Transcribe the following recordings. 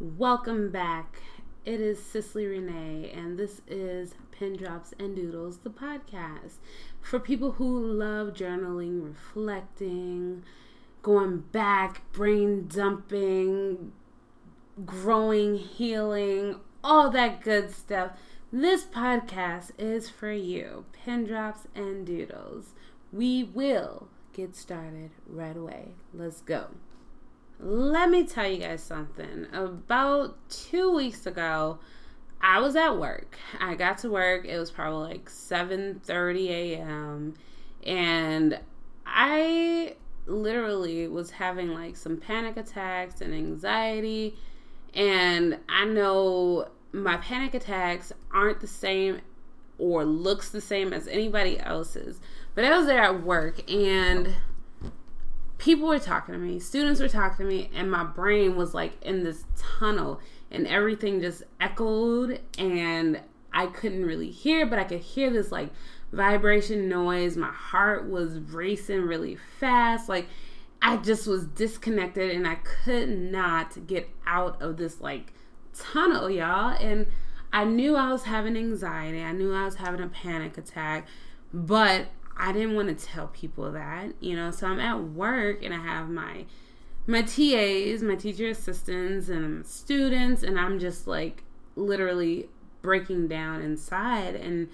Welcome back. It is Cicely Renee, and this is Pen Drops and Doodles, the podcast for people who love journaling, reflecting, going back, brain dumping, growing, healing, all that good stuff. This podcast is for you, Pen Drops and Doodles. We will get started right away. Let's go. Let me tell you guys something. About two weeks ago, I was at work. I got to work. It was probably like 7:30 a.m. and I literally was having like some panic attacks and anxiety and I know my panic attacks aren't the same or looks the same as anybody else's. But I was there at work and people were talking to me, students were talking to me, and my brain was like in this tunnel, and everything just echoed, and I couldn't really hear, but I could hear this like vibration noise. My heart was racing really fast. Like, I just was disconnected, and I could not get out of this like tunnel, y'all. And I knew I was having anxiety, I knew I was having a panic attack, but I didn't want to tell people that, you know. So I'm at work and I have my my TAs, my teacher assistants, and students, and I'm just like literally breaking down inside. And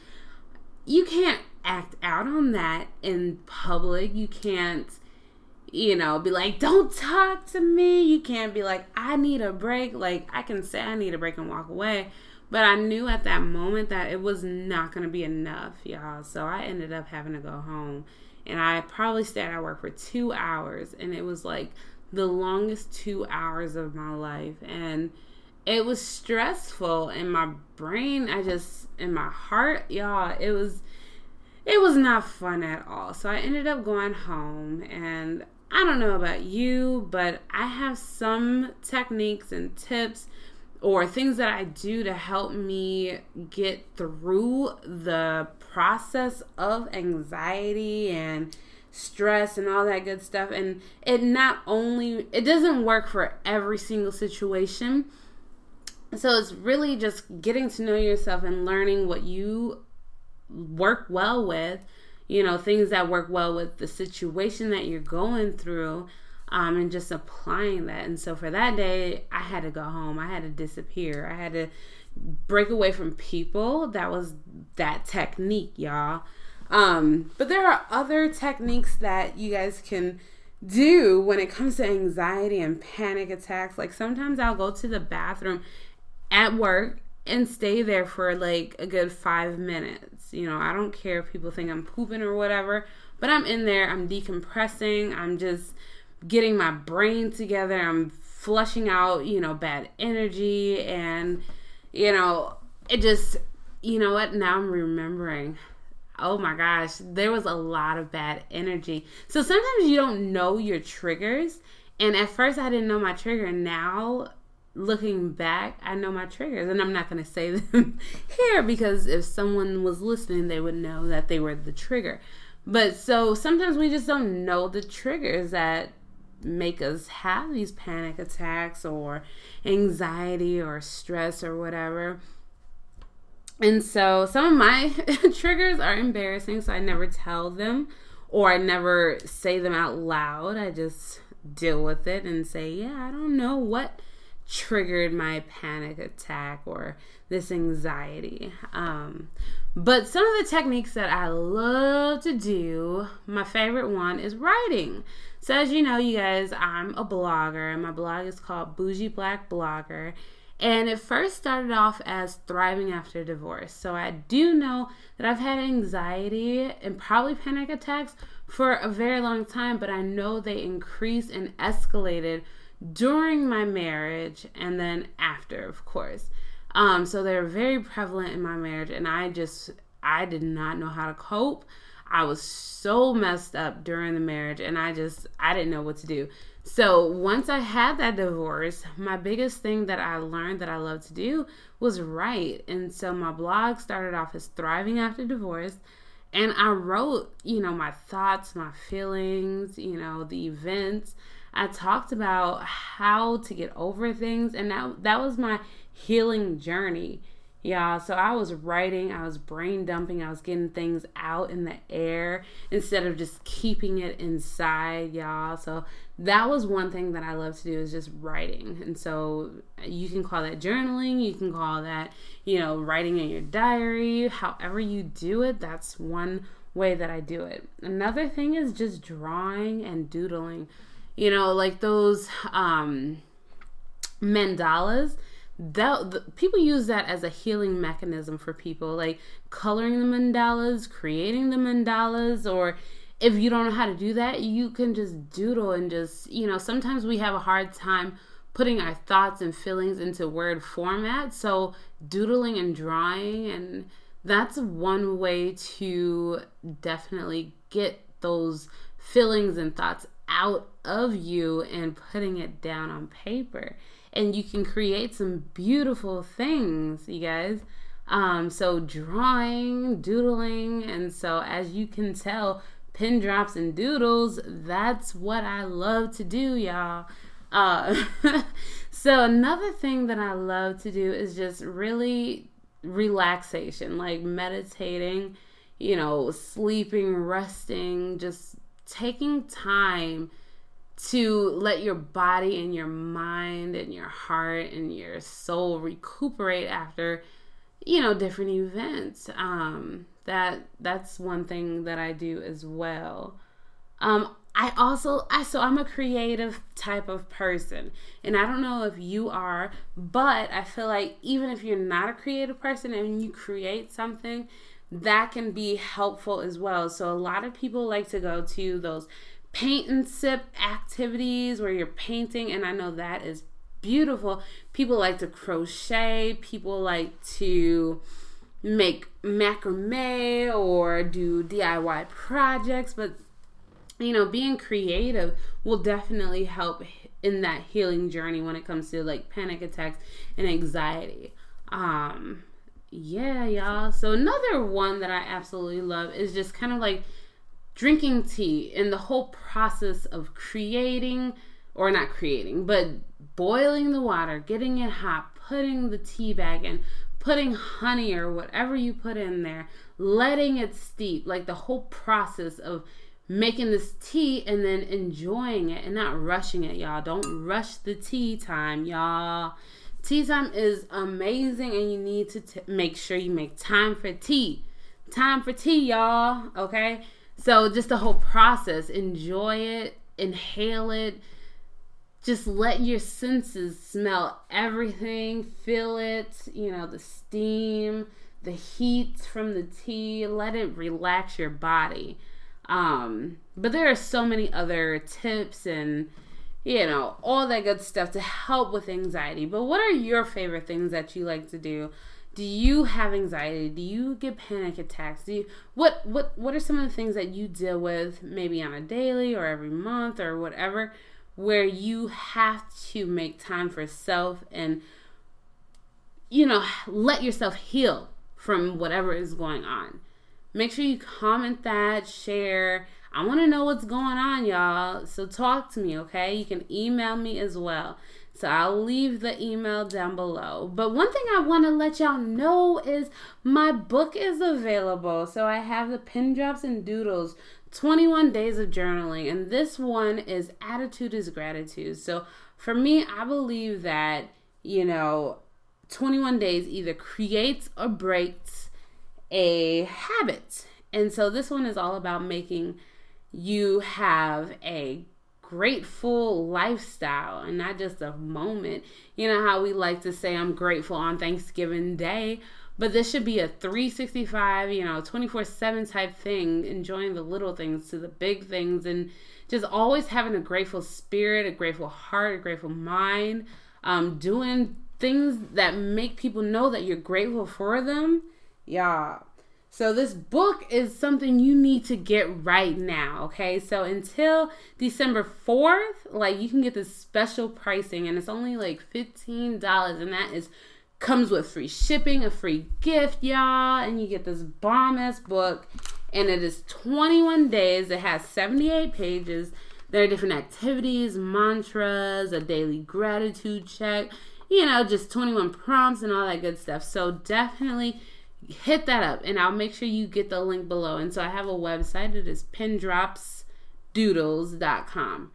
you can't act out on that in public. You can't, you know, be like, don't talk to me. You can't be like, I need a break. Like, I can say I need a break and walk away. But I knew at that moment that it was not going to be enough, y'all. So I ended up having to go home. And I probably stayed at work for two hours. And it was like the longest two hours of my life. And it was stressful. In my brain, I just, in my heart, y'all, it was. It was not fun at all. So I ended up going home and I don't know about you, but I have some techniques and tips or things that I do to help me get through the process of anxiety and stress and all that good stuff. And it not only it doesn't work for every single situation. So it's really just getting to know yourself and learning what you work well with you know things that work well with the situation that you're going through um, and just applying that. And so for that day, I had to go home. I had to disappear. I had to break away from people. That was that technique, y'all. Um, but there are other techniques that you guys can do when it comes to anxiety and panic attacks. Like sometimes I'll go to the bathroom at work and stay there for like a good five minutes. You know, I don't care if people think I'm pooping or whatever, but I'm in there, I'm decompressing, I'm just getting my brain together. I'm flushing out, you know, bad energy and you know, it just you know what? Now I'm remembering. Oh my gosh, there was a lot of bad energy. So sometimes you don't know your triggers. And at first I didn't know my trigger. Now looking back, I know my triggers, and I'm not going to say them here because if someone was listening, they would know that they were the trigger. But so sometimes we just don't know the triggers that make us have these panic attacks or anxiety or stress or whatever. And so some of my triggers are embarrassing, so I never tell them or I never say them out loud. I just deal with it and say, yeah, I don't know what triggered my panic attack or this anxiety. Um, but some of the techniques that I love to do, my favorite one is writing. So, as you know, you guys, I'm a blogger, and my blog is called Bougie Black Blogger. And it first started off as Thriving After Divorce. So, I do know that I've had anxiety and probably panic attacks for a very long time, but I know they increased and escalated during my marriage and then after, of course. Um, so they're very prevalent in my marriage, and I just I did not know how to cope. I was so messed up during the marriage, and I just I didn't know what to do. So once I had that divorce, my biggest thing that I learned that I love to do was write. And so my blog started off as Thriving After Divorce. And I wrote, you know, my thoughts, my feelings, you know, the events. I talked about how to get over things, and that that was my healing journey. Yeah, so I was writing, I was brain dumping, I was getting things out in the air instead of just keeping it inside, y'all. So that was one thing that I love to do is just writing. And so you can call that journaling, you can call that, you know, writing in your diary, however you do it, that's one way that I do it. Another thing is just drawing and doodling. You know, like those um mandalas that the, people use that as a healing mechanism for people like coloring the mandalas creating the mandalas or if you don't know how to do that you can just doodle and just you know sometimes we have a hard time putting our thoughts and feelings into word format. So doodling and drawing and that's one way to definitely get those feelings and thoughts out of you and putting it down on paper and you can create some beautiful things, you guys. Um, so drawing, doodling, and so as you can tell, Pen Drops and Doodles, that's what I love to do, y'all. Uh, so another thing that I love to do is just really relaxation, like meditating, you know, sleeping, resting, just taking time to let your body and your mind and your heart and your soul recuperate after you know different events. Um that that's one thing that i do as well. Um i also i so i'm a creative type of person and i don't know if you are but i feel like even if you're not a creative person and you create something that can be helpful as well so a lot of people like to go to those paint and sip activities where you're painting, and I know that is beautiful. People like to crochet, people like to make macrame or do DIY projects, but you know, being creative will definitely help in that healing journey when it comes to like panic attacks and anxiety. Um yeah, y'all. So another one that I absolutely love is just kind of like drinking tea and the whole process of creating or not creating, but boiling the water, getting it hot, putting the tea bag in, putting honey or whatever you put in there, letting it steep, like the whole process of making this tea and then enjoying it and not rushing it, y'all. Don't rush the tea time, y'all. Tea time is amazing and you need to t- make sure you make time for tea. Time for tea, y'all, okay? So just the whole process, enjoy it, inhale it. Just let your senses smell everything, feel it, you know, the steam, the heat from the tea, let it relax your body. Um, but there are so many other tips and you know, all that good stuff to help with anxiety. But what are your favorite things that you like to do? do you have anxiety do you get panic attacks do you what what what are some of the things that you deal with maybe on a daily or every month or whatever where you have to make time for self and you know let yourself heal from whatever is going on make sure you comment that share i want to know what's going on y'all so talk to me okay you can email me as well so I'll leave the email down below. But one thing I want to let y'all know is my book is available. So I have the Pen Drops and Doodles 21 Days of Journaling. And this one is Attitude is Gratitude. So for me, I believe that, you know, 21 days either creates or breaks a habit. And so this one is all about making you have a grateful lifestyle and not just a moment. You know how we like to say, I'm grateful on Thanksgiving Day, but this should be a 365, you know, 24 7 type thing, enjoying the little things to the big things and just always having a grateful spirit, a grateful heart, a grateful mind, um, doing things that make people know that you're grateful for them. Yeah so this book is something you need to get right now, okay? So until December 4th, like you can get this special pricing and it's only like $15 and that is comes with free shipping, a free gift, y'all, and you get this bomb ass book and it is 21 days. It has 78 pages. There are different activities, mantras, a daily gratitude check, you know, just 21 prompts and all that good stuff. So definitely hit that up and I'll make sure you get the link below. And so I have a website. It is pendropsdoodles.com.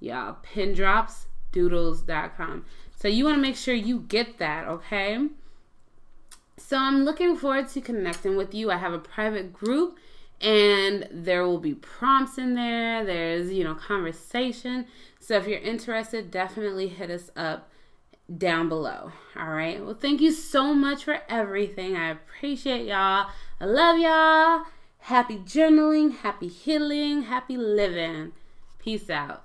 Y'all, pendropsdoodles.com. So you want to make sure you get that, okay? So I'm looking forward to connecting with you. I have a private group and there will be prompts in there. There's, you know, conversation. So if you're interested, definitely hit us up down below. All right. Well, thank you so much for everything. I appreciate y'all. I love y'all. Happy journaling, happy healing, happy living. Peace out.